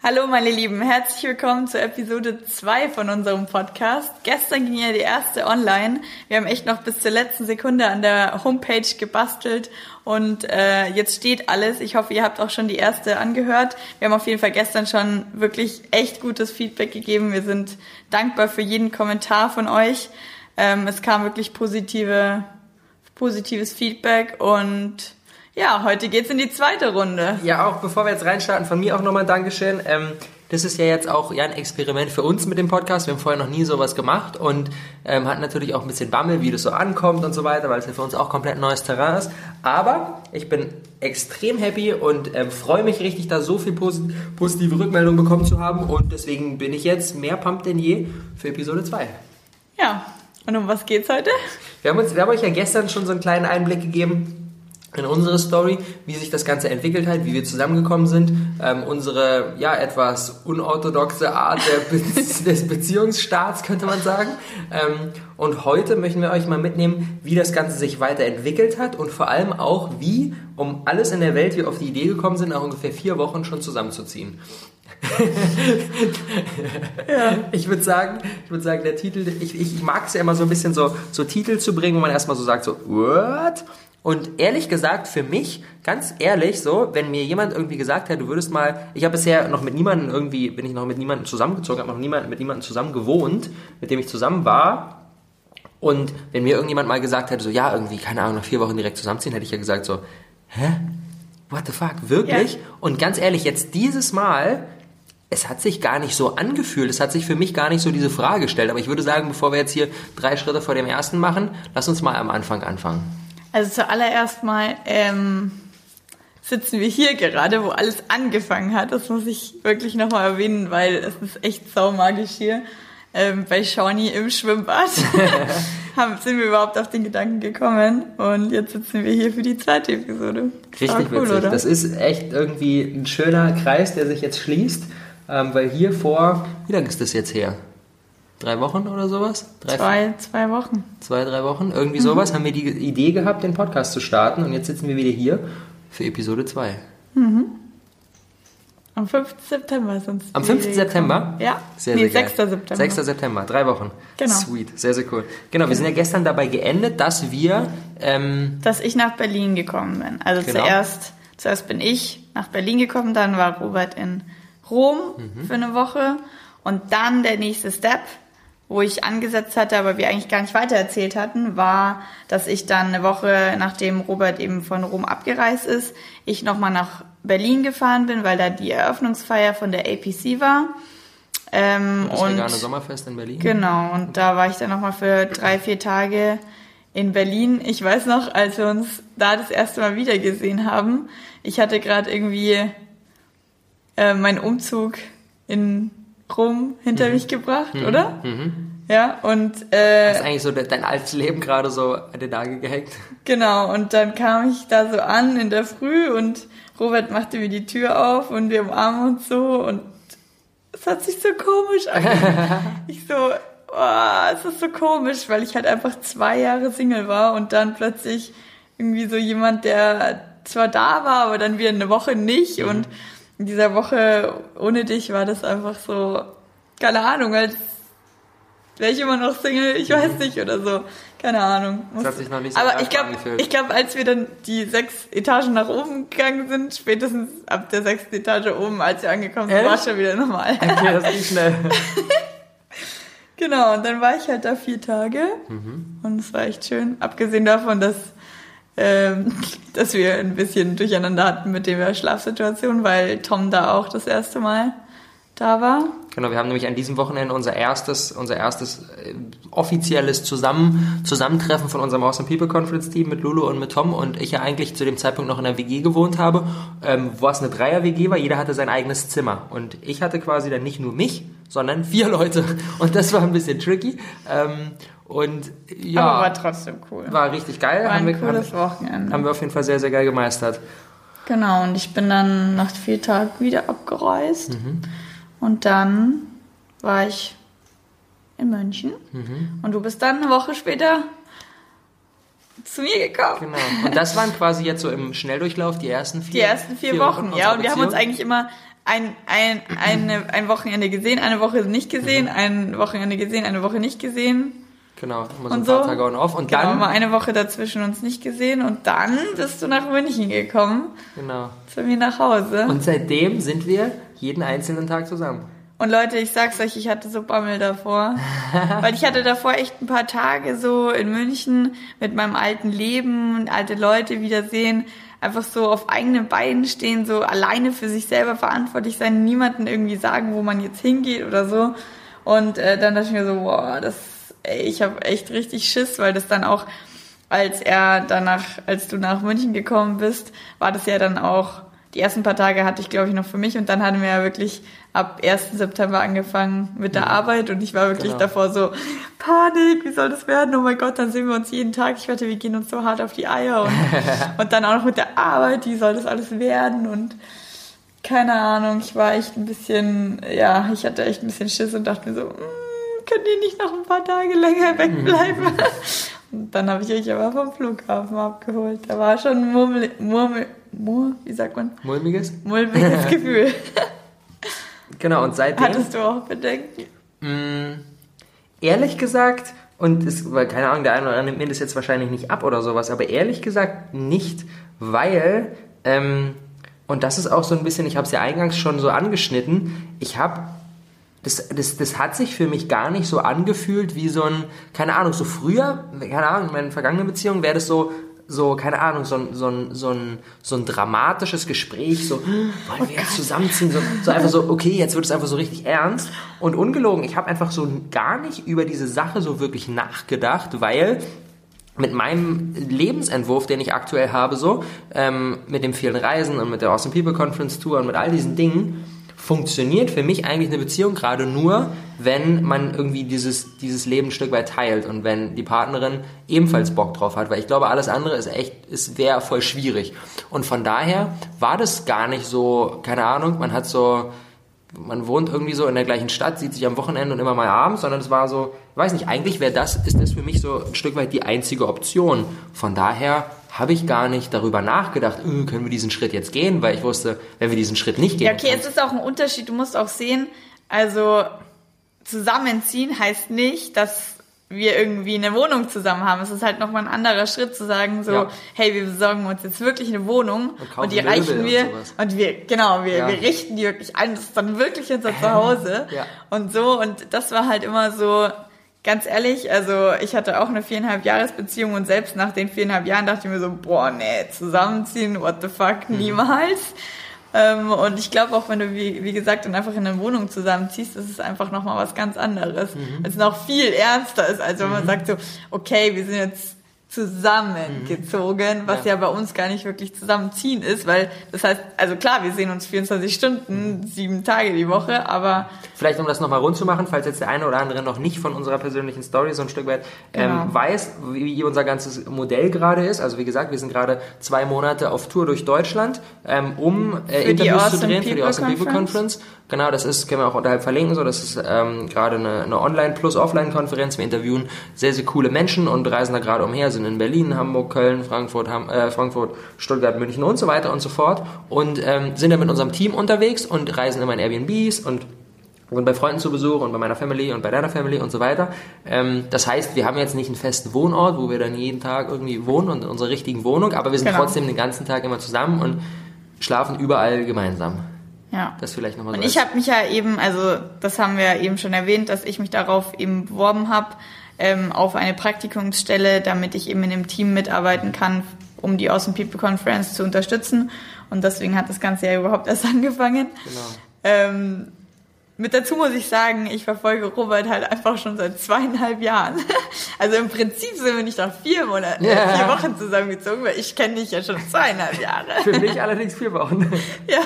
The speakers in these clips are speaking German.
Hallo meine Lieben, herzlich willkommen zur Episode 2 von unserem Podcast. Gestern ging ja die erste online. Wir haben echt noch bis zur letzten Sekunde an der Homepage gebastelt und äh, jetzt steht alles. Ich hoffe, ihr habt auch schon die erste angehört. Wir haben auf jeden Fall gestern schon wirklich echt gutes Feedback gegeben. Wir sind dankbar für jeden Kommentar von euch. Ähm, es kam wirklich positive, positives Feedback und ja, heute geht's in die zweite Runde. Ja, auch bevor wir jetzt reinstarten, von mir auch nochmal ein Dankeschön. Ähm, das ist ja jetzt auch ja, ein Experiment für uns mit dem Podcast. Wir haben vorher noch nie sowas gemacht und ähm, hatten natürlich auch ein bisschen Bammel, wie das so ankommt und so weiter, weil es ja für uns auch komplett neues Terrain ist. Aber ich bin extrem happy und ähm, freue mich richtig, da so viel posit positive Rückmeldungen bekommen zu haben. Und deswegen bin ich jetzt mehr pumped denn je für Episode 2. Ja, und um was geht's heute? Wir haben, uns, wir haben euch ja gestern schon so einen kleinen Einblick gegeben in unsere Story, wie sich das Ganze entwickelt hat, wie wir zusammengekommen sind, ähm, unsere ja etwas unorthodoxe Art Be des Beziehungsstarts könnte man sagen. Ähm, und heute möchten wir euch mal mitnehmen, wie das Ganze sich weiterentwickelt hat und vor allem auch, wie um alles in der Welt wir auf die Idee gekommen sind, nach ungefähr vier Wochen schon zusammenzuziehen. ja. Ich würde sagen, ich würde sagen, der Titel, ich, ich mag es ja immer so ein bisschen so, so Titel zu bringen, wo man erstmal so sagt, so, what? Und ehrlich gesagt, für mich, ganz ehrlich, so, wenn mir jemand irgendwie gesagt hat, du würdest mal, ich habe bisher noch mit niemandem irgendwie, bin ich noch mit niemandem zusammengezogen, habe noch niemand, mit niemandem zusammen gewohnt, mit dem ich zusammen war. Und wenn mir irgendjemand mal gesagt hätte, so, ja, irgendwie, keine Ahnung, nach vier Wochen direkt zusammenziehen, hätte ich ja gesagt, so, hä? What the fuck? Wirklich? Ja. Und ganz ehrlich, jetzt dieses Mal, es hat sich gar nicht so angefühlt. Es hat sich für mich gar nicht so diese Frage gestellt. Aber ich würde sagen, bevor wir jetzt hier drei Schritte vor dem ersten machen, lass uns mal am Anfang anfangen. Also zuallererst mal ähm, sitzen wir hier gerade, wo alles angefangen hat. Das muss ich wirklich nochmal erwähnen, weil es ist echt saumagisch hier. Ähm, bei Shawnee im Schwimmbad haben, sind wir überhaupt auf den Gedanken gekommen und jetzt sitzen wir hier für die zweite Episode. Richtig cool, witzig. Oder? Das ist echt irgendwie ein schöner Kreis, der sich jetzt schließt, ähm, weil hier vor, wie lange ist das jetzt her? Drei Wochen oder sowas? Drei, zwei, zwei Wochen. Zwei, drei Wochen, irgendwie mhm. sowas, haben wir die Idee gehabt, den Podcast zu starten und jetzt sitzen wir wieder hier für Episode 2. Mhm. Am 5. September uns. Am 5. September? Ja. Sehr, nee, sehr 6. Geil. September. 6. September, drei Wochen. Genau. Sweet, sehr, sehr cool. Genau, wir sind ja gestern dabei geendet, dass wir. Ähm, dass ich nach Berlin gekommen bin. Also genau. zuerst, zuerst bin ich nach Berlin gekommen, dann war Robert in Rom mhm. für eine Woche und dann der nächste Step wo ich angesetzt hatte, aber wir eigentlich gar nicht weitererzählt hatten, war, dass ich dann eine Woche, nachdem Robert eben von Rom abgereist ist, ich nochmal nach Berlin gefahren bin, weil da die Eröffnungsfeier von der APC war. Ähm, das und Vegane Sommerfest in Berlin. Genau, und da war ich dann nochmal für drei, vier Tage in Berlin. Ich weiß noch, als wir uns da das erste Mal wieder gesehen haben, ich hatte gerade irgendwie äh, meinen Umzug in Rom hinter mhm. mich gebracht, mhm. oder? Mhm. Ja, und äh, Hast eigentlich so dein altes Leben gerade so an den Nagel gehängt? Genau, und dann kam ich da so an in der Früh und Robert machte mir die Tür auf und wir umarmen uns so und es hat sich so komisch angehört. ich so, oh, es ist so komisch, weil ich halt einfach zwei Jahre Single war und dann plötzlich irgendwie so jemand, der zwar da war, aber dann wieder eine Woche nicht mhm. und in dieser Woche ohne dich war das einfach so, keine Ahnung, als wäre ich immer noch Single, ich weiß mhm. nicht oder so. Keine Ahnung. Das hat sich noch nicht so Aber ich glaube, ich glaube, als wir dann die sechs Etagen nach oben gegangen sind, spätestens ab der sechsten Etage oben, als wir angekommen sind, war es schon wieder normal. Okay, das ging schnell. genau, und dann war ich halt da vier Tage mhm. und es war echt schön. Abgesehen davon, dass ähm, dass wir ein bisschen durcheinander hatten mit der Schlafsituation, weil Tom da auch das erste Mal da war. Genau, wir haben nämlich an diesem Wochenende unser erstes, unser erstes äh, offizielles Zusammen, Zusammentreffen von unserem Awesome People Conference Team mit Lulu und mit Tom und ich ja eigentlich zu dem Zeitpunkt noch in einer WG gewohnt habe, ähm, wo es eine Dreier-WG war, jeder hatte sein eigenes Zimmer und ich hatte quasi dann nicht nur mich, sondern vier Leute. Und das war ein bisschen tricky. Ähm, und ja. Aber war trotzdem cool. War richtig geil. War ein haben wir, cooles haben, Wochenende. Haben wir auf jeden Fall sehr, sehr geil gemeistert. Genau, und ich bin dann nach vier Tagen wieder abgereist. Mhm. Und dann war ich in München. Mhm. Und du bist dann eine Woche später zu mir gekommen. Genau. Und das waren quasi jetzt so im Schnelldurchlauf die ersten vier, die ersten vier, vier Wochen, Wochen ja. Und wir haben uns eigentlich immer ein, ein, eine, ein Wochenende gesehen, eine Woche nicht gesehen, Mhm. ein Wochenende gesehen, eine Woche nicht gesehen. Genau, immer so Und ein paar so. Tage on off. Und Genau, dann, mal eine Woche dazwischen uns nicht gesehen und dann bist du nach München gekommen, genau. zu mir nach Hause. Und seitdem sind wir jeden einzelnen Tag zusammen. Und Leute, ich sag's euch, ich hatte so Bammel davor. Weil ich hatte davor echt ein paar Tage so in München mit meinem alten Leben, alte Leute wiedersehen, einfach so auf eigenen Beinen stehen, so alleine für sich selber verantwortlich sein, niemanden irgendwie sagen, wo man jetzt hingeht oder so. Und äh, dann dachte ich mir so, boah, das, ey, ich habe echt richtig Schiss, weil das dann auch, als er danach, als du nach München gekommen bist, war das ja dann auch, die ersten paar Tage hatte ich, glaube ich, noch für mich und dann hatten wir ja wirklich ab 1. September angefangen mit der Arbeit und ich war wirklich Genau. davor so, Panik, wie soll das werden? Oh mein Gott, dann sehen wir uns jeden Tag. Ich wette, wir gehen uns so hart auf die Eier und, und dann auch noch mit der Arbeit, wie soll das alles werden und keine Ahnung, ich war echt ein bisschen, ja, ich hatte echt ein bisschen Schiss und dachte mir so, "Mm, könnt ihr nicht noch ein paar Tage länger wegbleiben? und dann habe ich euch aber vom Flughafen abgeholt. Da war schon ein Murmel, Murmel, Mur, wie sagt man? Mulmiges? Mulmiges Gefühl. Genau, und seitdem... Hattest du auch Bedenken? Mm, ehrlich gesagt, und es, weil, keine Ahnung, der eine oder andere nimmt mir das jetzt wahrscheinlich nicht ab oder sowas, aber ehrlich gesagt nicht, weil, ähm, und das ist auch so ein bisschen, ich habe es ja eingangs schon so angeschnitten, ich habe, das, das, das hat sich für mich gar nicht so angefühlt wie so ein, keine Ahnung, so früher, keine Ahnung, in meinen vergangenen Beziehungen wäre das so, so, keine Ahnung, so ein, so ein, so ein, so ein dramatisches Gespräch, so, wollen wir jetzt zusammenziehen, so, so einfach so, okay, jetzt wird es einfach so richtig ernst. Und ungelogen, ich habe einfach so gar nicht über diese Sache so wirklich nachgedacht, weil mit meinem Lebensentwurf, den ich aktuell habe, so, ähm, mit dem vielen Reisen und mit der Awesome People Conference Tour und mit all diesen Dingen, funktioniert für mich eigentlich eine Beziehung gerade nur, wenn man irgendwie dieses, dieses Leben ein Stück weit teilt und wenn die Partnerin ebenfalls Bock drauf hat, weil ich glaube, alles andere ist echt, es wäre voll schwierig. Und von daher war das gar nicht so, keine Ahnung, man hat so, man wohnt irgendwie so in der gleichen Stadt, sieht sich am Wochenende und immer mal abends, sondern es war so, ich weiß nicht, eigentlich wäre das, ist das für mich so ein Stück weit die einzige Option. Von daher habe ich gar nicht darüber nachgedacht, äh, können wir diesen Schritt jetzt gehen, weil ich wusste, wenn wir diesen Schritt nicht gehen, Ja, okay, es ist auch ein Unterschied. Du musst auch sehen, also zusammenziehen heißt nicht, dass wir irgendwie eine Wohnung zusammen haben. Es ist halt nochmal ein anderer Schritt zu sagen, so, Ja. hey, wir besorgen uns jetzt wirklich eine Wohnung und, kaufen die Möbel reichen und wir sowas. und wir, genau, wir, Ja. wir richten die wirklich ein. Das ist dann wirklich unser Zuhause Ja. und so. Und das war halt immer so, ganz ehrlich, also ich hatte auch eine viereinhalb Jahresbeziehung und selbst nach den viereinhalb Jahren dachte ich mir so, boah, nee, zusammenziehen, what the fuck, Mhm. niemals. Ähm, und ich glaube auch, wenn du, wie, wie gesagt, dann einfach in eine Wohnung zusammenziehst, das ist einfach nochmal was ganz anderes. Mhm. Es noch viel ernster ist, als wenn man sagt so, okay, wir sind jetzt zusammengezogen, was ja. bei uns gar nicht wirklich zusammenziehen ist, weil das heißt, also klar, wir sehen uns 24 Stunden, sieben Tage die Woche, aber Vielleicht um das nochmal rund zu machen, falls jetzt der eine oder andere noch nicht von unserer persönlichen Story so ein Stück weit ähm, Genau. weiß, wie, unser ganzes Modell gerade ist. Also wie gesagt, wir sind gerade zwei Monate auf Tour durch Deutschland, ähm, um äh, Interviews zu drehen für die Awesome People Conference. Conference. Genau, das ist, können wir auch unterhalb verlinken, so, das ist ähm, gerade eine, eine Online- plus Offline-Konferenz. Wir interviewen sehr, sehr coole Menschen und reisen da gerade umher, sind in Berlin, Hamburg, Köln, Frankfurt, Ham, äh, Frankfurt, Stuttgart, München und so weiter und so fort und ähm, sind dann mit unserem Team unterwegs und reisen immer in Airbnbs und und bei Freunden zu Besuch und bei meiner Family und bei deiner Family und so weiter. Ähm, das heißt, wir haben jetzt nicht einen festen Wohnort, wo wir dann jeden Tag irgendwie wohnen und in unserer richtigen Wohnung, aber wir sind Genau. trotzdem den ganzen Tag immer zusammen und schlafen überall gemeinsam. Ja. Das vielleicht nochmal so. Und ich habe mich ja eben, also das haben wir ja eben schon erwähnt, dass ich mich darauf eben beworben habe, ähm, auf eine Praktikumsstelle, damit ich eben in einem Team mitarbeiten kann, um die Awesome People Conference zu unterstützen. Und deswegen hat das Ganze ja überhaupt erst angefangen. Genau. Ähm, mit dazu muss ich sagen, ich verfolge Robert halt einfach schon seit zweieinhalb Jahren. Also im Prinzip sind wir nicht nach vier Monaten, Ja. vier Wochen zusammengezogen, weil ich kenne dich ja schon zweieinhalb Jahre. Für mich allerdings vier Wochen. Ja.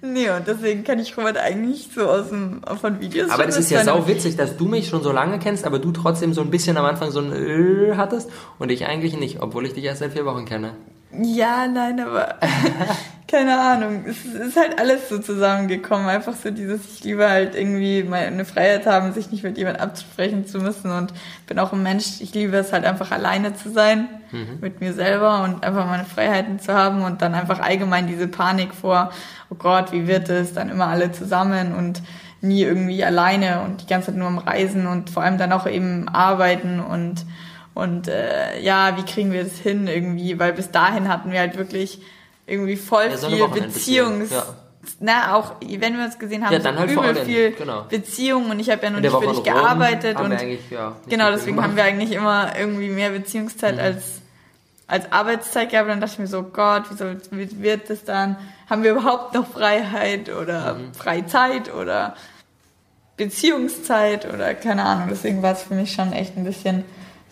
Nee, und deswegen kenne ich Robert eigentlich so aus dem, von Videos. Aber das ist ja sau witzig, dass du mich schon so lange kennst, aber du trotzdem so ein bisschen am Anfang so ein äh hattest und ich eigentlich nicht, obwohl ich dich erst seit vier Wochen kenne. Ja, nein, aber keine Ahnung. Es ist halt alles so zusammengekommen. Einfach so dieses, ich liebe halt irgendwie meine Freiheit haben, sich nicht mit jemand absprechen zu müssen und bin auch ein Mensch, ich liebe es halt einfach alleine zu sein mhm. mit mir selber und einfach meine Freiheiten zu haben und dann einfach allgemein diese Panik vor, oh Gott, wie wird es, dann immer alle zusammen und nie irgendwie alleine und die ganze Zeit nur am Reisen und vor allem dann auch eben arbeiten und und äh, ja, wie kriegen wir das hin irgendwie? Weil bis dahin hatten wir halt wirklich irgendwie voll ja, so viel Beziehungs... Ja. Na, auch wenn wir uns gesehen haben, ja, dann so halt übel viel genau. Beziehungen und ich habe ja noch nicht für dich gearbeitet und ja, genau deswegen haben wir eigentlich immer irgendwie mehr Beziehungszeit mhm. als als Arbeitszeit gehabt. Dann dachte ich mir so, Gott, wie, soll, wie wird das dann? Haben wir überhaupt noch Freiheit oder mhm. Freizeit oder Beziehungszeit oder keine Ahnung. Deswegen war es für mich schon echt ein bisschen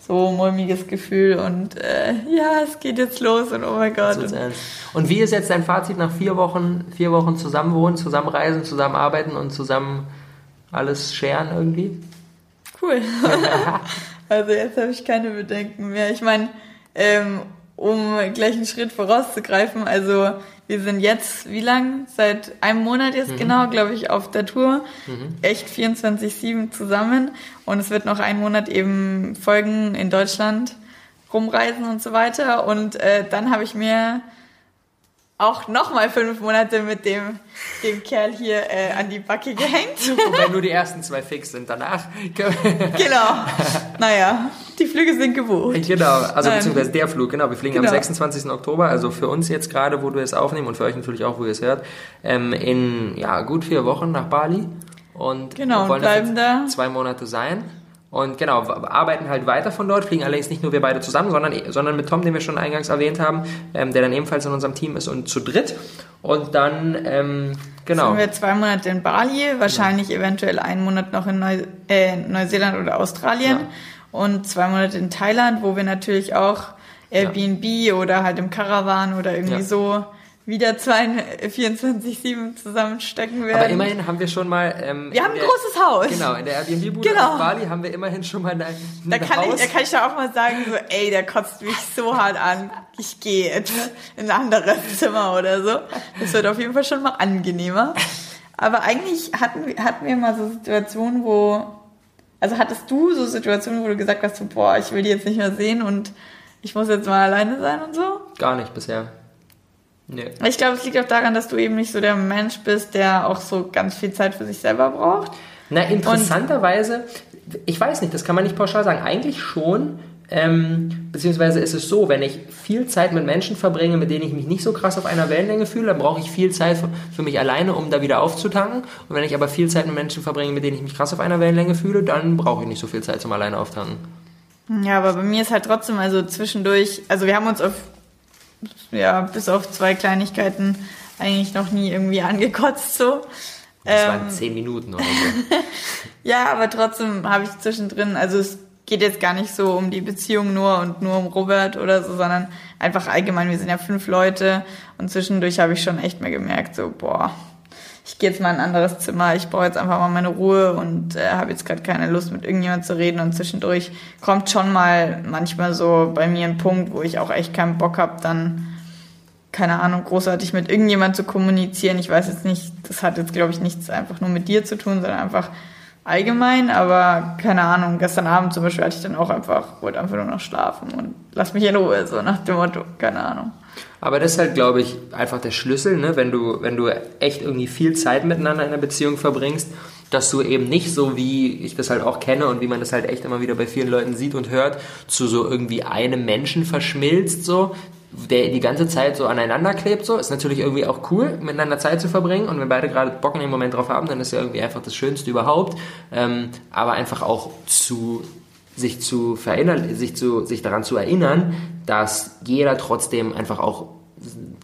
so mulmiges Gefühl und äh, ja, es geht jetzt los und oh mein Gott. Und, wie ist jetzt dein Fazit nach vier Wochen, vier Wochen zusammenwohnen, zusammenreisen, zusammenarbeiten und zusammen alles scheren irgendwie? Cool. also jetzt habe ich keine Bedenken mehr. Ich meine, ähm, um gleich einen Schritt vorauszugreifen, also wir sind jetzt, wie lang? Seit einem Monat jetzt mhm. genau, glaube ich, auf der Tour. Mhm. Echt 24-7 zusammen. Und es wird noch einen Monat eben folgen in Deutschland, rumreisen und so weiter. Und äh, dann habe ich mir auch nochmal fünf Monate mit dem, dem Kerl hier äh, an die Backe gehängt. Wobei nur die ersten zwei fix sind. Danach. genau. Naja, die Flüge sind gebucht. Genau, also beziehungsweise der Flug, genau. Wir fliegen genau. am 26. Oktober, also für uns jetzt gerade, wo du es aufnehmen und für euch natürlich auch, wo ihr es hört, ähm, in ja, gut vier Wochen nach Bali. Und genau, wollen bleiben da zwei Monate sein. Und genau, arbeiten halt weiter von dort, fliegen allerdings nicht nur wir beide zusammen, sondern, sondern mit Tom, den wir schon eingangs erwähnt haben, ähm, der dann ebenfalls in unserem Team ist und zu dritt. Und dann, ähm, genau. Sind wir zwei Monate in Bali, wahrscheinlich genau. eventuell einen Monat noch in Neu äh, Neuseeland oder Australien ja. Und zwei Monate in Thailand, wo wir natürlich auch Airbnb ja. oder halt im Caravan oder irgendwie ja. so wieder 24-7 zusammenstecken werden. Aber immerhin haben wir schon mal... Ähm, wir haben ein der, großes Haus. Genau, in der Airbnb-Bude genau. auf Bali haben wir immerhin schon mal ein, ein da kann Haus. Ich, da kann ich da auch mal sagen, so, ey, der kotzt mich so hart an, ich gehe jetzt in ein anderes Zimmer oder so. Das wird auf jeden Fall schon mal angenehmer. Aber eigentlich hatten, hatten wir mal so Situationen, wo... Also hattest du so Situationen, wo du gesagt hast, so, boah, ich will die jetzt nicht mehr sehen und ich muss jetzt mal alleine sein und so? Gar nicht bisher. Nee. Ich glaube, es liegt auch daran, dass du eben nicht so der Mensch bist, der auch so ganz viel Zeit für sich selber braucht. Na, interessanterweise, ich weiß nicht, das kann man nicht pauschal sagen. Eigentlich schon, ähm, beziehungsweise ist es so, wenn ich viel Zeit mit Menschen verbringe, mit denen ich mich nicht so krass auf einer Wellenlänge fühle, dann brauche ich viel Zeit für mich alleine, um da wieder aufzutanken. Und wenn ich aber viel Zeit mit Menschen verbringe, mit denen ich mich krass auf einer Wellenlänge fühle, dann brauche ich nicht so viel Zeit zum alleine auftanken. Ja, aber bei mir ist halt trotzdem, also zwischendurch, also wir haben uns auf ja, bis auf zwei Kleinigkeiten eigentlich noch nie irgendwie angekotzt so. Das ähm, waren zehn Minuten oder so. ja, aber trotzdem habe ich zwischendrin, also es geht jetzt gar nicht so um die Beziehung nur und nur um Robert oder so, sondern einfach allgemein, wir sind ja fünf Leute und zwischendurch habe ich schon echt mehr gemerkt, so, boah, ich gehe jetzt mal in ein anderes Zimmer, ich brauche jetzt einfach mal meine Ruhe und äh, habe jetzt gerade keine Lust mit irgendjemand zu reden und zwischendurch kommt schon mal manchmal so bei mir ein Punkt, wo ich auch echt keinen Bock habe, dann keine Ahnung, großartig mit irgendjemand zu kommunizieren. Ich weiß jetzt nicht, das hat jetzt glaube ich nichts einfach nur mit dir zu tun, sondern einfach allgemein, aber keine Ahnung, gestern Abend zum Beispiel hatte ich dann auch einfach, wollte einfach nur noch schlafen und lass mich in Ruhe, so nach dem Motto, keine Ahnung. Aber das ist halt, glaube ich, einfach der Schlüssel, ne? wenn, du, wenn du echt irgendwie viel Zeit miteinander in einer Beziehung verbringst, dass du eben nicht so, wie ich das halt auch kenne und wie man das halt echt immer wieder bei vielen Leuten sieht und hört, zu so irgendwie einem Menschen verschmilzt, so, der die ganze Zeit so aneinander klebt, so, ist natürlich irgendwie auch cool, miteinander Zeit zu verbringen. Und wenn beide gerade Bock in dem Moment drauf haben, dann ist ja irgendwie einfach das Schönste überhaupt, ähm, aber einfach auch zu sich zu verinnern, sich zu, sich daran zu erinnern, dass jeder trotzdem einfach auch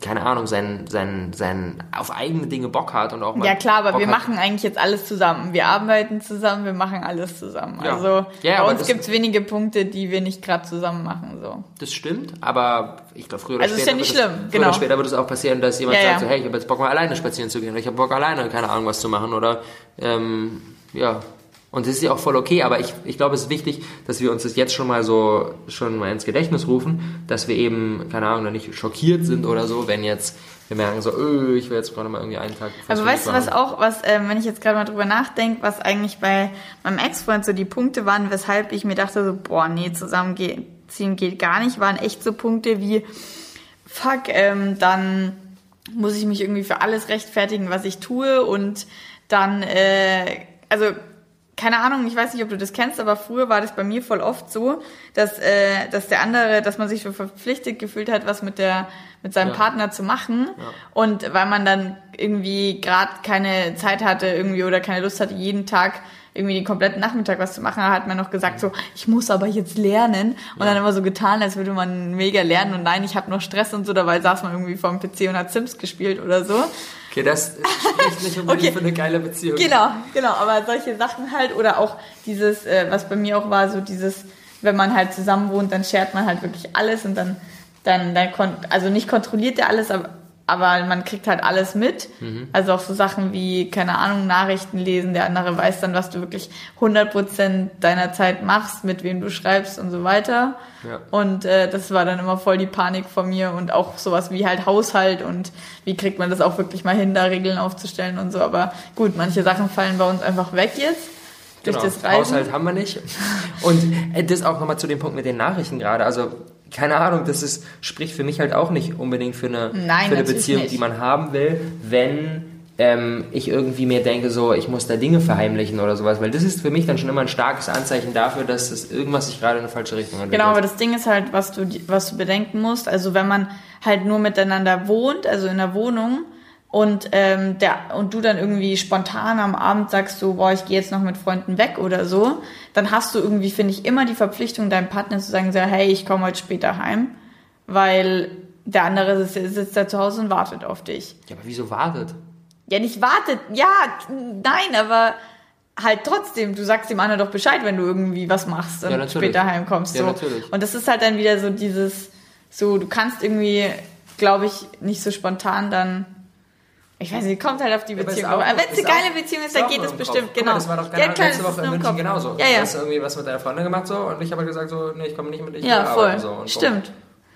keine Ahnung, sein, sein, sein auf eigene Dinge Bock hat und auch mal Ja klar, aber Bock wir hat. machen eigentlich jetzt alles zusammen. Wir arbeiten zusammen, wir machen alles zusammen. Ja. Also ja, bei uns gibt es wenige Punkte, die wir nicht gerade zusammen machen. So. Das stimmt, aber ich glaube früher oder also später. Also ist ja nicht schlimm, das, genau. Früher später wird es auch passieren, dass jemand ja, sagt so, hey, ich habe jetzt Bock mal alleine spazieren zu gehen oder ich habe Bock alleine, keine Ahnung, was zu machen oder ähm, ja, Und das ist ja auch voll okay, aber ich, ich glaube, es ist wichtig, dass wir uns das jetzt schon mal so, schon mal ins Gedächtnis rufen, dass wir eben, keine Ahnung, nicht schockiert sind oder so, wenn jetzt wir merken so, öh, ich will jetzt gerade mal irgendwie einen Tag. Aber weißt du, was auch, was, ähm, wenn ich jetzt gerade mal drüber nachdenke, was eigentlich bei meinem Ex-Freund so die Punkte waren, weshalb ich mir dachte so, boah, nee, zusammenziehen geht gar nicht, waren echt so Punkte wie, fuck, ähm, dann muss ich mich irgendwie für alles rechtfertigen, was ich tue und dann, äh, also keine Ahnung, ich weiß nicht, ob du das kennst, aber früher war das bei mir voll oft so, dass, äh, dass der andere, dass man sich so verpflichtet gefühlt hat, was mit der mit seinem ja. Partner zu machen. Ja. Und weil man dann irgendwie gerade keine Zeit hatte irgendwie oder keine Lust hatte, jeden Tag irgendwie den kompletten Nachmittag was zu machen, hat man noch gesagt so, ich muss aber jetzt lernen und ja. dann immer so getan, als würde man mega lernen und nein, ich habe noch Stress und so, dabei saß man irgendwie vorm PC und hat Sims gespielt oder so. Okay, das spricht nicht unbedingt okay. für eine geile Beziehung. Genau, genau, aber solche Sachen halt oder auch dieses, äh, was bei mir auch war, so dieses, wenn man halt zusammen wohnt, dann shared man halt wirklich alles und dann, dann, dann also nicht kontrolliert er alles, aber aber man kriegt halt alles mit. Mhm. Also auch so Sachen wie, keine Ahnung, Nachrichten lesen. Der andere weiß dann, was du wirklich 100% deiner Zeit machst, mit wem du schreibst und so weiter. Ja. Und äh, das war dann immer voll die Panik von mir und auch sowas wie halt Haushalt und wie kriegt man das auch wirklich mal hin, da Regeln aufzustellen und so. Aber gut, manche Sachen fallen bei uns einfach weg jetzt. Durch genau. das Reisen. Haushalt haben wir nicht. Und äh, das auch nochmal zu dem Punkt mit den Nachrichten gerade. Also keine Ahnung, das ist, spricht für mich halt auch nicht unbedingt für eine, Nein, für eine Beziehung, nicht. die man haben will, wenn ähm, ich irgendwie mir denke, so, ich muss da Dinge verheimlichen oder sowas, weil das ist für mich dann schon immer ein starkes Anzeichen dafür, dass es irgendwas sich gerade in eine falsche Richtung entwickelt. Genau, aber das Ding ist halt, was du, was du bedenken musst, also wenn man halt nur miteinander wohnt, also in der Wohnung, und ähm, der und du dann irgendwie spontan am Abend sagst so, boah, ich gehe jetzt noch mit Freunden weg oder so, dann hast du irgendwie, finde ich, immer die Verpflichtung, deinem Partner zu sagen, so, hey, ich komme heute später heim, weil der andere sitzt, sitzt da zu Hause und wartet auf dich. Ja, aber wieso wartet? Ja, nicht wartet, ja, nein, aber halt trotzdem, du sagst dem anderen doch Bescheid, wenn du irgendwie was machst und ja, später heimkommst. So. Ja, natürlich. Und das ist halt dann wieder so dieses, so, du kannst irgendwie, glaube ich, nicht so spontan dann ich weiß nicht, kommt halt auf die Beziehung. Ja, wenn es eine geile Beziehung ist, dann geht es bestimmt, genau. Mal, das war doch ja, letzte Woche in München genauso. Ja, ja. Du hast irgendwie was mit deiner Freundin gemacht so und ich habe halt gesagt so, nee, ich komme nicht mit dir. Ja, voll. So, Stimmt.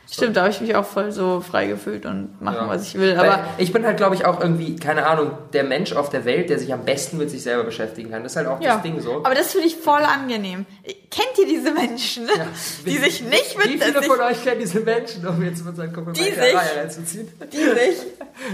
Stimmt, da habe ich mich auch voll so frei gefühlt und machen, ja. was ich will. Aber Weil ich bin halt, glaube ich, auch irgendwie, keine Ahnung, der Mensch auf der Welt, der sich am besten mit sich selber beschäftigen kann. Das ist halt auch ja. das Ding so. Aber das finde ich voll angenehm. Kennt ihr diese Menschen, ja. die wie, sich nicht mit... Wie viele von euch kennen diese Menschen, um jetzt mit seinen Kompliment die sich, reinzuziehen? Die sich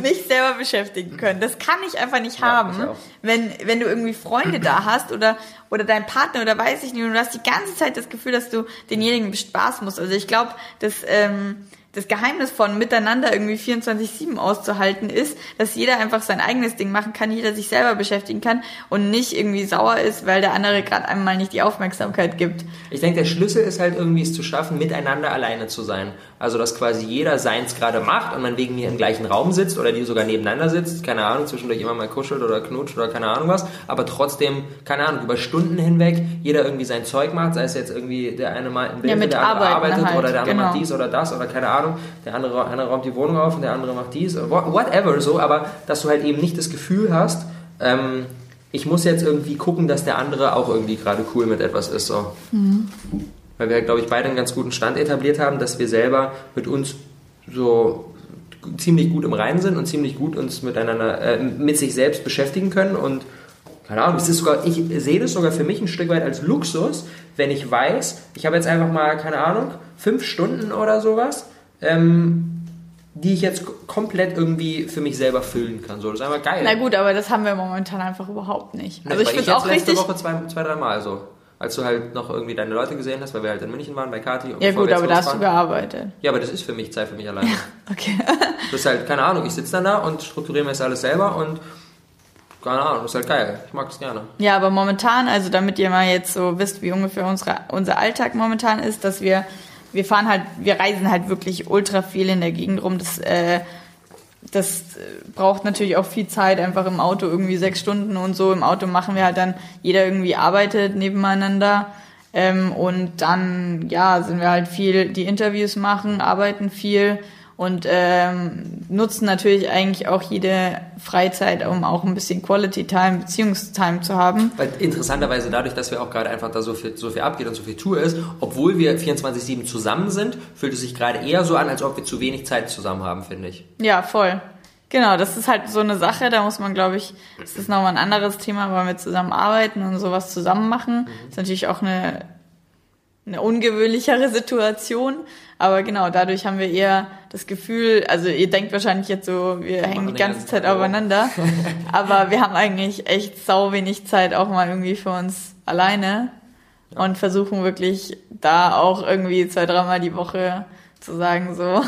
nicht selber beschäftigen können. Das kann ich einfach nicht haben. Wenn, wenn du irgendwie Freunde da hast oder oder dein Partner oder weiß ich nicht, und du hast die ganze Zeit das Gefühl, dass du denjenigen bespaßen musst. Also ich glaube, dass ähm, das Geheimnis von miteinander irgendwie 24-7 auszuhalten ist, dass jeder einfach sein eigenes Ding machen kann, jeder sich selber beschäftigen kann und nicht irgendwie sauer ist, weil der andere gerade einmal nicht die Aufmerksamkeit gibt. Ich denke, der Schlüssel ist halt irgendwie es zu schaffen, miteinander alleine zu sein. Also, dass quasi jeder seins gerade macht und man wegen mir im gleichen Raum sitzt oder die sogar nebeneinander sitzt, keine Ahnung, zwischendurch immer mal kuschelt oder knutscht oder keine Ahnung was, aber trotzdem, keine Ahnung, über Stunden hinweg jeder irgendwie sein Zeug macht, sei es jetzt irgendwie der eine mal ein Bild, ja, der andere arbeitet halt, oder der andere genau. macht dies oder das oder keine Ahnung Ahnung, der andere, einer räumt die Wohnung auf und der andere macht dies, whatever, so, aber dass du halt eben nicht das Gefühl hast, ähm, ich muss jetzt irgendwie gucken, dass der andere auch irgendwie gerade cool mit etwas ist, so. Mhm. Weil wir, glaube ich, beide einen ganz guten Stand etabliert haben, dass wir selber mit uns so ziemlich gut im Reinen sind und ziemlich gut uns miteinander, äh, mit sich selbst beschäftigen können und keine Ahnung, es ist sogar, ich sehe das sogar für mich ein Stück weit als Luxus, wenn ich weiß, ich habe jetzt einfach mal, keine Ahnung, fünf Stunden oder sowas ähm, die ich jetzt komplett irgendwie für mich selber füllen kann. So, das ist einfach geil. Na gut, aber das haben wir momentan einfach überhaupt nicht. Also ich finde auch letzte richtig. Woche zwei, zwei drei Mal so. Als du halt noch irgendwie deine Leute gesehen hast, weil wir halt in München waren bei Kati. Ja gut, aber da hast du gearbeitet. Ja, aber das ist für mich Zeit für mich alleine. okay. Das ist halt, keine Ahnung, ich sitze dann da und strukturiere mir das alles selber und keine Ahnung, das ist halt geil. Ich mag es gerne. Ja, aber momentan, also damit ihr mal jetzt so wisst, wie ungefähr unsere, unser Alltag momentan ist, dass wir wir fahren halt, wir reisen halt wirklich ultra viel in der Gegend rum. Das, äh, das braucht natürlich auch viel Zeit, einfach im Auto irgendwie sechs Stunden und so. Im Auto machen wir halt dann, jeder irgendwie arbeitet nebeneinander. Ähm, und dann, ja, sind wir halt viel, die Interviews machen, arbeiten viel und ähm, nutzen natürlich eigentlich auch jede Freizeit, um auch ein bisschen Quality Time, Beziehungstime zu haben. Weil interessanterweise dadurch, dass wir auch gerade einfach da so viel, so viel abgeht und so viel Tour ist, obwohl wir 24-7 zusammen sind, fühlt es sich gerade eher so an, als ob wir zu wenig Zeit zusammen haben, finde ich. Ja, voll. Genau, das ist halt so eine Sache, da muss man, glaube ich, das ist nochmal ein anderes Thema, weil wir zusammen arbeiten und sowas zusammen machen. Mhm. Das ist natürlich auch eine, eine ungewöhnlichere Situation, aber genau, dadurch haben wir eher das Gefühl, also ihr denkt wahrscheinlich jetzt so, wir hängen die ganze Zeit aufeinander, aber wir haben eigentlich echt sau wenig Zeit auch mal irgendwie für uns alleine und versuchen wirklich da auch irgendwie zwei, dreimal die Woche zu sagen, so,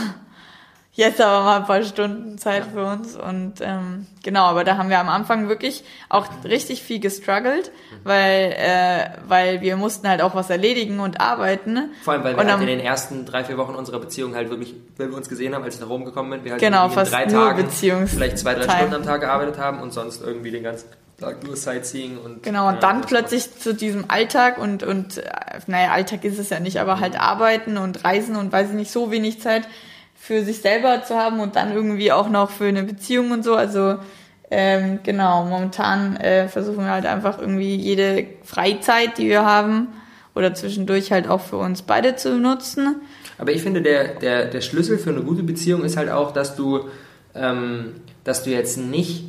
jetzt aber mal ein paar Stunden Zeit ja. für uns. Und ähm, genau, aber da haben wir am Anfang wirklich auch richtig viel gestruggelt, mhm. weil, äh, weil wir mussten halt auch was erledigen und arbeiten. Vor allem, weil wir halt in den ersten drei, vier Wochen unserer Beziehung halt wirklich, wenn wir uns gesehen haben, als ich nach Rom gekommen bin, wir halt genau, fast in drei Tagen vielleicht zwei, drei Stunden am Tag gearbeitet haben und sonst irgendwie den ganzen Tag nur Sightseeing und genau und ja, dann plötzlich zu diesem Alltag und und äh, naja Alltag ist es ja nicht aber halt mhm. arbeiten und reisen und weiß ich nicht so wenig Zeit für sich selber zu haben und dann irgendwie auch noch für eine Beziehung und so. Also ähm, genau, momentan äh, versuchen wir halt einfach irgendwie jede Freizeit, die wir haben oder zwischendurch halt auch für uns beide zu nutzen. Aber ich finde, der, der, der Schlüssel für eine gute Beziehung ist halt auch, dass du, ähm, dass du jetzt nicht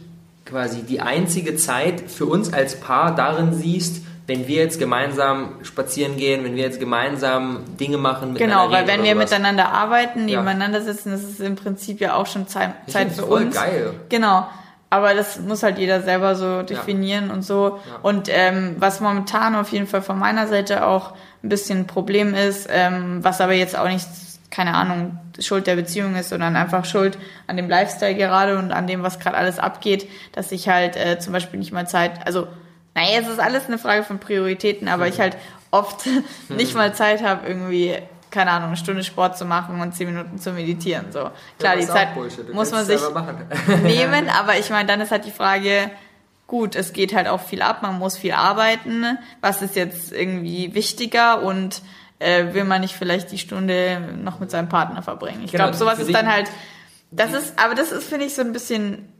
quasi die einzige Zeit für uns als Paar darin siehst, wenn wir jetzt gemeinsam spazieren gehen, wenn wir jetzt gemeinsam Dinge machen. Genau, weil wenn wir sowas. miteinander arbeiten, nebeneinander sitzen, das ist im Prinzip ja auch schon Zeit, Zeit für voll uns. geil. Genau. Aber das muss halt jeder selber so definieren ja. und so. Ja. Und ähm, was momentan auf jeden Fall von meiner Seite auch ein bisschen ein Problem ist, ähm, was aber jetzt auch nicht, keine Ahnung, Schuld der Beziehung ist, sondern einfach Schuld an dem Lifestyle gerade und an dem, was gerade alles abgeht, dass ich halt äh, zum Beispiel nicht mal Zeit, also naja, es ist alles eine Frage von Prioritäten, aber mhm. ich halt oft nicht mal Zeit habe, irgendwie, keine Ahnung, eine Stunde Sport zu machen und zehn Minuten zu meditieren. So. Klar, ja, die Zeit muss man sich nehmen, aber ich meine, dann ist halt die Frage, gut, es geht halt auch viel ab, man muss viel arbeiten. Was ist jetzt irgendwie wichtiger und äh, will man nicht vielleicht die Stunde noch mit seinem Partner verbringen? Ich genau, glaube, sowas ist dann halt, das ist, aber das ist, finde ich, so ein bisschen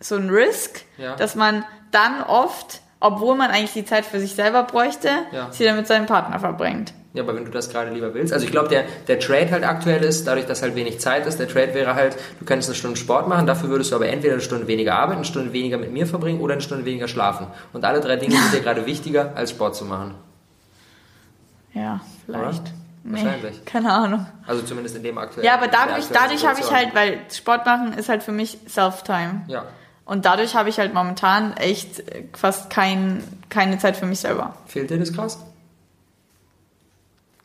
so ein Risk, ja. dass man dann oft obwohl man eigentlich die Zeit für sich selber bräuchte, ja. sie dann mit seinem Partner verbringt. Ja, aber wenn du das gerade lieber willst. Also ich glaube, der, der Trade halt aktuell ist, dadurch, dass halt wenig Zeit ist, der Trade wäre halt, du könntest eine Stunde Sport machen, dafür würdest du aber entweder eine Stunde weniger arbeiten, eine Stunde weniger mit mir verbringen oder eine Stunde weniger schlafen. Und alle drei Dinge sind dir gerade wichtiger, als Sport zu machen. Ja, vielleicht. Nee, Wahrscheinlich. Keine Ahnung. Also zumindest in dem aktuellen. Ja, aber dadurch, dadurch habe ich halt, weil Sport machen ist halt für mich Self-Time. Ja. Und dadurch habe ich halt momentan echt fast kein, keine Zeit für mich selber. Fehlt dir das krass?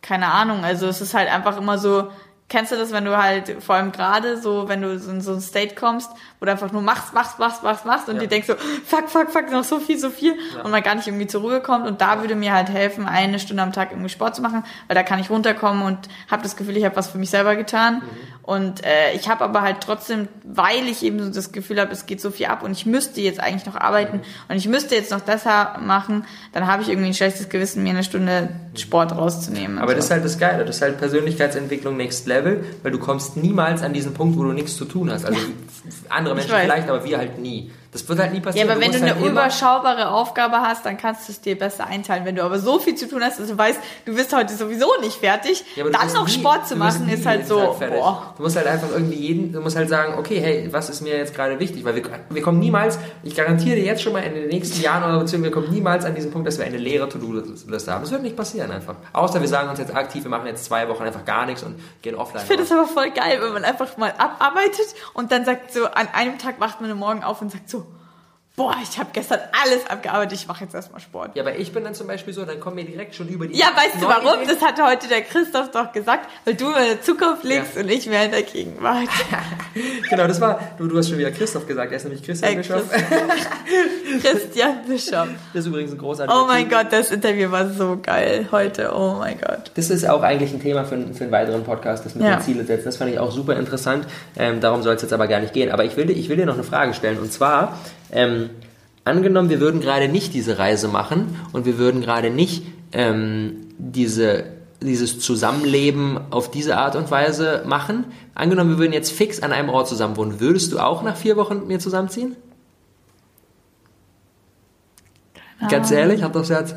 Keine Ahnung. Also es ist halt einfach immer so, kennst du das, wenn du halt, vor allem gerade so, wenn du in so ein State kommst, wo du einfach nur machst, machst, machst, machst, machst und ja. dir denkst so, fuck, fuck, fuck, noch so viel, so viel ja. und man gar nicht irgendwie zur Ruhe kommt und da würde mir halt helfen, eine Stunde am Tag irgendwie Sport zu machen, weil da kann ich runterkommen und habe das Gefühl, ich habe was für mich selber getan mhm. und äh, ich habe aber halt trotzdem, weil ich eben so das Gefühl habe, es geht so viel ab und ich müsste jetzt eigentlich noch arbeiten mhm. und ich müsste jetzt noch das machen, dann habe ich irgendwie ein schlechtes Gewissen, mir eine Stunde Sport rauszunehmen. Aber so. das ist halt das Geile, das ist halt Persönlichkeitsentwicklung Next Level, weil du kommst niemals an diesen Punkt, wo du nichts zu tun hast. Also andere Menschen vielleicht, aber wir halt nie. Das wird halt nie passieren. Ja, aber du wenn du halt eine überschaubare Aufgabe hast, dann kannst du es dir besser einteilen. Wenn du aber so viel zu tun hast, dass du weißt, du bist heute sowieso nicht fertig, ja, dann noch nie, Sport zu machen, ist halt so. Boah. Du musst halt einfach irgendwie jeden, du musst halt sagen, okay, hey, was ist mir jetzt gerade wichtig? Weil wir, wir kommen niemals, ich garantiere dir jetzt schon mal in den nächsten Jahren oder beziehungsweise wir kommen niemals an diesen Punkt, dass wir eine leere To-Do-Liste haben. Das wird nicht passieren einfach. Außer wir sagen uns jetzt aktiv, wir machen jetzt zwei Wochen einfach gar nichts und gehen offline. Ich finde es aber voll geil, wenn man einfach mal abarbeitet und dann sagt so, an einem Tag wacht man Morgen auf und sagt so, boah, ich habe gestern alles abgearbeitet, ich mache jetzt erstmal Sport. Ja, aber ich bin dann zum Beispiel so, dann kommen wir direkt schon über die. Ja, weißt du warum? Ideen. Das hat heute der Christoph doch gesagt, weil du in der Zukunft lebst ja. und ich mehr in der Gegenwart. genau, das war, du, du hast schon wieder Christoph gesagt, er ist nämlich Christian äh, Bischof. Christian Bischof. Das ist übrigens ein großartiger Oh mein Gott, das Interview war so geil heute, oh mein Gott. Das ist auch eigentlich ein Thema für, für einen weiteren Podcast, das mit ja. den Ziele setzen. Das fand ich auch super interessant, ähm, darum soll es jetzt aber gar nicht gehen. Aber ich will, ich will dir noch eine Frage stellen und zwar, ähm, angenommen, wir würden gerade nicht diese Reise machen und wir würden gerade nicht ähm, diese dieses Zusammenleben auf diese Art und Weise machen. Angenommen, wir würden jetzt fix an einem Ort zusammen wohnen, würdest du auch nach vier Wochen mit mir zusammenziehen? Keine Ganz Ahnung. ehrlich, Hand aufs Herz.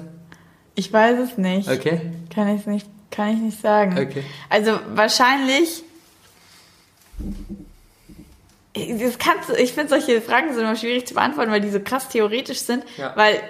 Ich weiß es nicht. Okay. Kann ich nicht, kann ich nicht sagen. Okay. Also wahrscheinlich. Das kannst ich finde solche Fragen sind immer schwierig zu beantworten, weil die so krass theoretisch sind. Ja. Weil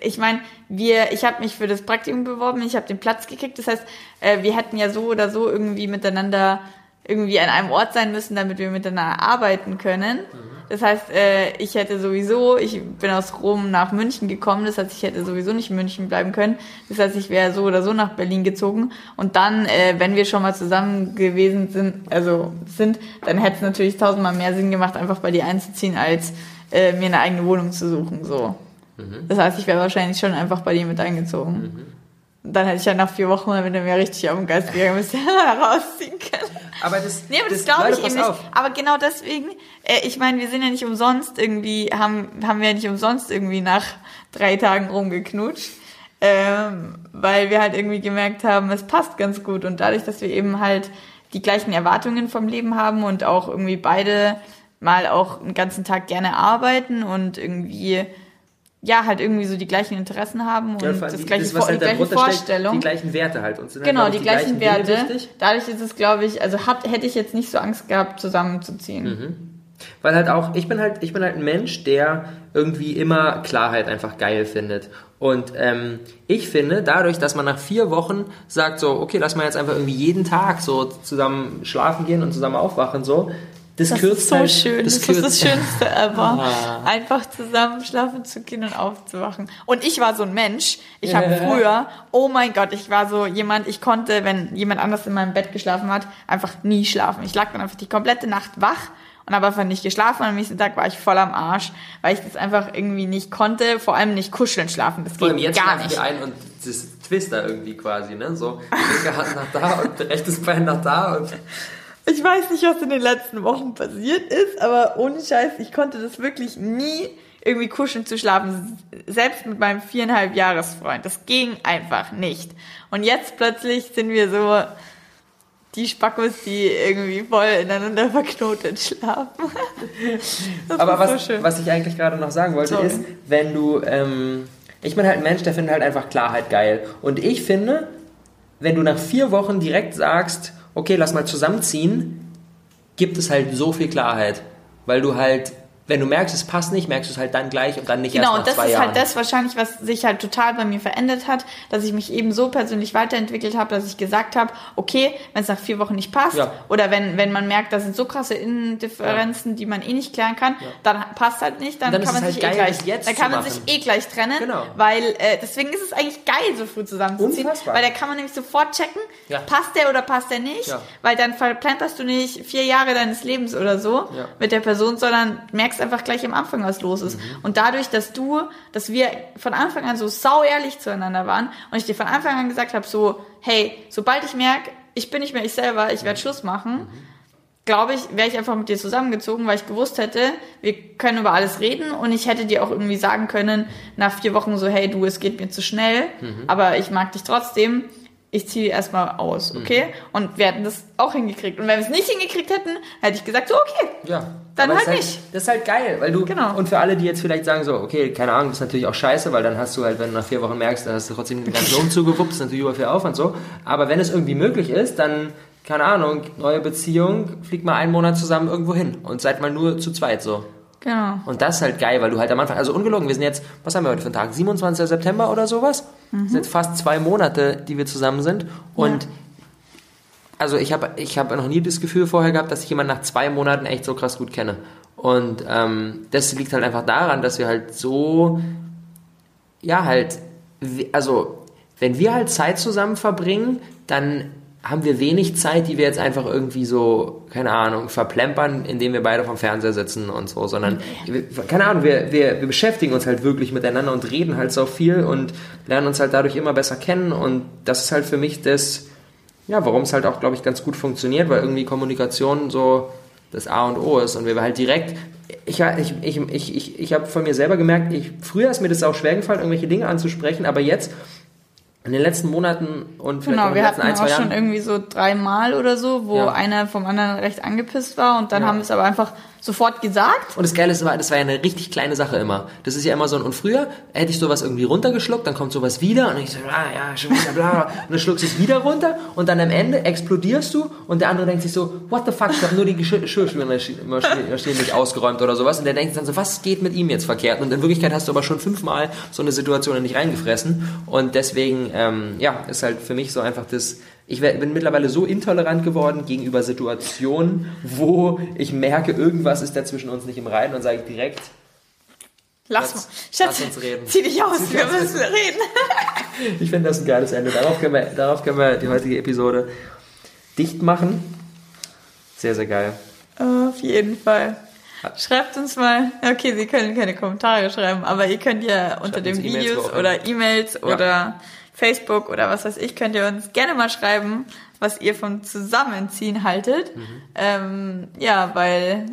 ich meine, wir, ich habe mich für das Praktikum beworben, ich habe den Platz gekriegt. Das heißt, äh, wir hätten ja so oder so irgendwie miteinander irgendwie an einem Ort sein müssen, damit wir miteinander arbeiten können. Das heißt, äh, ich hätte sowieso, ich bin aus Rom nach München gekommen, das heißt, ich hätte sowieso nicht in München bleiben können. Das heißt, ich wäre so oder so nach Berlin gezogen. Und dann, äh, wenn wir schon mal zusammen gewesen sind, also sind, dann hätte es natürlich tausendmal mehr Sinn gemacht, einfach bei dir einzuziehen, als äh, mir eine eigene Wohnung zu suchen. So. Das heißt, ich wäre wahrscheinlich schon einfach bei dir mit eingezogen. Und dann hätte ich ja nach vier Wochen, wenn er mir richtig auf den Geist gegangen ist, rausziehen können. Aber das, Nee, aber das, glaube Leute, ich eben nicht. auf. Aber genau deswegen, äh, ich meine, wir sind ja nicht umsonst irgendwie, haben, haben wir ja nicht umsonst irgendwie nach drei Tagen rumgeknutscht. Ähm, weil wir halt irgendwie gemerkt haben, es passt ganz gut. Und dadurch, dass wir eben halt die gleichen Erwartungen vom Leben haben und auch irgendwie beide mal auch einen ganzen Tag gerne arbeiten und irgendwie, ja, halt irgendwie so die gleichen Interessen haben und Ja, das die- gleiche, das, was Vor- die halt gleiche Vorstellung. Die gleichen Werte halt. Und sind halt, Genau, glaub ich, die, gleichen Dinge Werte. wichtig. Dadurch ist es, glaube ich, also hat, hätte ich jetzt nicht so Angst gehabt, zusammenzuziehen. Mhm. Weil halt auch, ich bin halt, ich bin halt ein Mensch, der irgendwie immer Klarheit einfach geil findet. Und ähm, ich finde, dadurch, dass man nach vier Wochen sagt, so, okay, lass mal jetzt einfach irgendwie jeden Tag so zusammen schlafen gehen und zusammen aufwachen, so, das, Das kürzt ist so halt, schön. Das, das ist das Schönste ever. Ah. Einfach zusammen schlafen zu gehen und aufzuwachen. Und ich war so ein Mensch. Ich habe früher, oh mein Gott, ich war so jemand, ich konnte, wenn jemand anders in meinem Bett geschlafen hat, einfach nie schlafen. Ich lag dann einfach die komplette Nacht wach und habe einfach nicht geschlafen. Und am nächsten Tag war ich voll am Arsch, weil ich das einfach irgendwie nicht konnte. Vor allem nicht kuscheln schlafen. Das geht jetzt gar nicht. ein und das Twister irgendwie quasi, ne? So, linke Hand nach da und rechtes Bein nach da und Ich weiß nicht, was in den letzten Wochen passiert ist, aber ohne Scheiß, ich konnte das wirklich nie irgendwie kuscheln zu schlafen. Selbst mit meinem viereinhalb Jahresfreund. Das ging einfach nicht. Und jetzt plötzlich sind wir so die Spackos, die irgendwie voll ineinander verknotet schlafen. Das Aber was, so was ich eigentlich gerade noch sagen wollte, Sorry. ist, wenn du, ähm, ich bin halt ein Mensch, der findet halt einfach Klarheit geil. Und ich finde, wenn du nach vier Wochen direkt sagst, okay, lass mal zusammenziehen, gibt es halt so viel Klarheit. Weil du halt, wenn du merkst, es passt nicht, merkst du es halt dann gleich und dann nicht Genau, erst und nach das zwei ist Jahren. halt das wahrscheinlich, was sich halt total bei mir verändert hat, dass ich mich eben so persönlich weiterentwickelt habe, dass ich gesagt habe, okay, wenn es nach vier Wochen nicht passt Ja. oder wenn, wenn man merkt, da sind so krasse Innendifferenzen, die man eh nicht klären kann, dann passt halt nicht, dann, Und dann ist kann man es sich halt eh geil, gleich, das jetzt dann kann man sich eh gleich trennen, Genau. weil äh, deswegen ist es eigentlich geil, so früh zusammenzuziehen, Unfassbar. weil da kann man nämlich sofort checken, Ja. passt der oder passt der nicht, Ja. weil dann verplemperst du nicht vier Jahre deines Lebens oder so Ja. mit der Person, sondern merkst einfach gleich am Anfang, was los ist. Mhm. Und dadurch, dass du, dass wir von Anfang an so sau ehrlich zueinander waren und ich dir von Anfang an gesagt habe, so, hey, sobald ich merke, ich bin nicht mehr ich selber, ich Mhm. werde Schluss machen, glaube ich, wäre ich einfach mit dir zusammengezogen, weil ich gewusst hätte, wir können über alles reden und ich hätte dir auch irgendwie sagen können, nach vier Wochen so, hey du, es geht mir zu schnell, Mhm. aber ich mag dich trotzdem, ich ziehe erstmal aus, okay? Mhm. Und wir hätten das auch hingekriegt. Und wenn wir es nicht hingekriegt hätten, hätte ich gesagt, so, okay, Ja. Dann halt das ist nicht. Das ist halt geil, weil du, Genau. und für alle, die jetzt vielleicht sagen so, okay, keine Ahnung, das ist natürlich auch scheiße, weil dann hast du halt, wenn du nach vier Wochen merkst, dann hast du trotzdem den ganzen Umzug gewuppt, das ist natürlich über viel Aufwand so. Aber wenn es irgendwie möglich ist, dann, keine Ahnung, neue Beziehung, fliegt mal einen Monat zusammen irgendwo hin und seid mal nur zu zweit so. Genau. Und das ist halt geil, weil du halt am Anfang, also ungelogen, wir sind jetzt, was haben wir heute für einen Tag? 27. September oder sowas? Das sind jetzt fast zwei Monate, die wir zusammen sind. Und also ich habe ich hab noch nie das Gefühl vorher gehabt, dass ich jemanden nach zwei Monaten echt so krass gut kenne. Und ähm, das liegt halt einfach daran, dass wir halt so, ja halt, also wenn wir halt Zeit zusammen verbringen, dann haben wir wenig Zeit, die wir jetzt einfach irgendwie so, keine Ahnung, verplempern, indem wir beide vom Fernseher sitzen und so, sondern, wir- keine Ahnung, wir, wir, wir beschäftigen uns halt wirklich miteinander und reden halt so viel und lernen uns halt dadurch immer besser kennen und das ist halt für mich das, ja, warum es halt auch, glaube ich, ganz gut funktioniert, weil irgendwie Kommunikation so das A und O ist und wir halt direkt, ich, ich, ich, ich, ich, ich habe von mir selber gemerkt, ich, früher ist mir das auch schwer gefallen, irgendwelche Dinge anzusprechen, aber jetzt in den letzten Monaten und Genau, wir hatten ein, auch Jahren. schon irgendwie so dreimal oder so, wo Ja. einer vom anderen recht angepisst war und dann Ja. haben wir es aber einfach sofort gesagt. Und das Geile ist, war, das war ja eine richtig kleine Sache immer. Das ist ja immer so, und früher hätte ich sowas irgendwie runtergeschluckt, dann kommt sowas wieder und ich so, ah ja, schon wieder bla, bla. und dann schluckst du es wieder runter und dann am Ende explodierst du und der andere denkt sich so, what the fuck, ich habe nur die Geschirr- Geschirrspülmaschine nicht ausgeräumt oder sowas und der denkt dann so, was geht mit ihm jetzt verkehrt? Und in Wirklichkeit hast du aber schon fünfmal so eine Situation nicht reingefressen und deswegen, ähm, ja, ist halt für mich so einfach das, ich bin mittlerweile so intolerant geworden gegenüber Situationen, wo ich merke, irgendwas ist da zwischen uns nicht im Reinen und sage ich direkt, Lass, Lass- mal. Schatz, lass uns reden. zieh dich aus, wir müssen reden. ich finde das ein geiles Ende. Darauf können, wir, darauf können wir die heutige Episode dicht machen. Sehr, sehr geil. Auf jeden Fall. Schreibt uns mal, okay, Sie können keine Kommentare schreiben, aber ihr könnt ja unter uns den Videos auch oder E-Mails Ja. oder Facebook oder was weiß ich, könnt ihr uns gerne mal schreiben, was ihr vom Zusammenziehen haltet. Mhm. Ähm, ja, weil,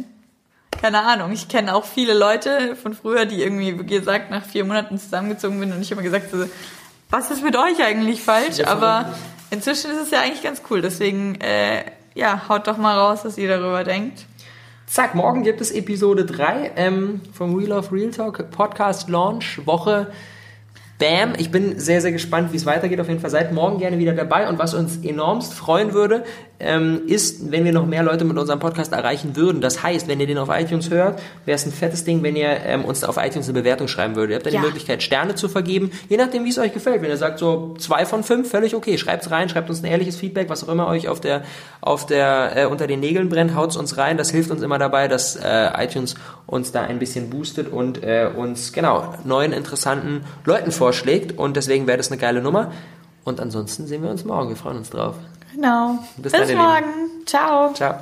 keine Ahnung, ich kenne auch viele Leute von früher, die irgendwie, wie gesagt, nach vier Monaten zusammengezogen sind und ich habe gesagt, so, was ist mit euch eigentlich falsch? Ja, aber inzwischen ist es ja eigentlich ganz cool, deswegen, äh, ja, haut doch mal raus, was ihr darüber denkt. Zack, morgen gibt es Episode 3 ähm, vom Real of Real Talk Podcast Launch Woche. Bam, ich bin sehr, sehr gespannt, wie es weitergeht. Auf jeden Fall seid morgen gerne wieder dabei. Und was uns enormst freuen würde, ähm, ist, wenn wir noch mehr Leute mit unserem Podcast erreichen würden. Das heißt, wenn ihr den auf iTunes hört, wäre es ein fettes Ding, wenn ihr ähm, uns auf iTunes eine Bewertung schreiben würdet. Ihr habt dann Ja. die Möglichkeit, Sterne zu vergeben, je nachdem, wie es euch gefällt. Wenn ihr sagt, so zwei von fünf, völlig okay, schreibt's rein, schreibt uns ein ehrliches Feedback, was auch immer euch auf der, auf der, äh, unter den Nägeln brennt, haut's uns rein. Das hilft uns immer dabei, dass äh, iTunes uns da ein bisschen boostet und äh, uns, genau, neuen, interessanten Leuten vorschlägt. Und deswegen wäre das eine geile Nummer. Und ansonsten sehen wir uns morgen. Wir freuen uns drauf. Genau. Bis Bis, morgen. Ciao. Ciao.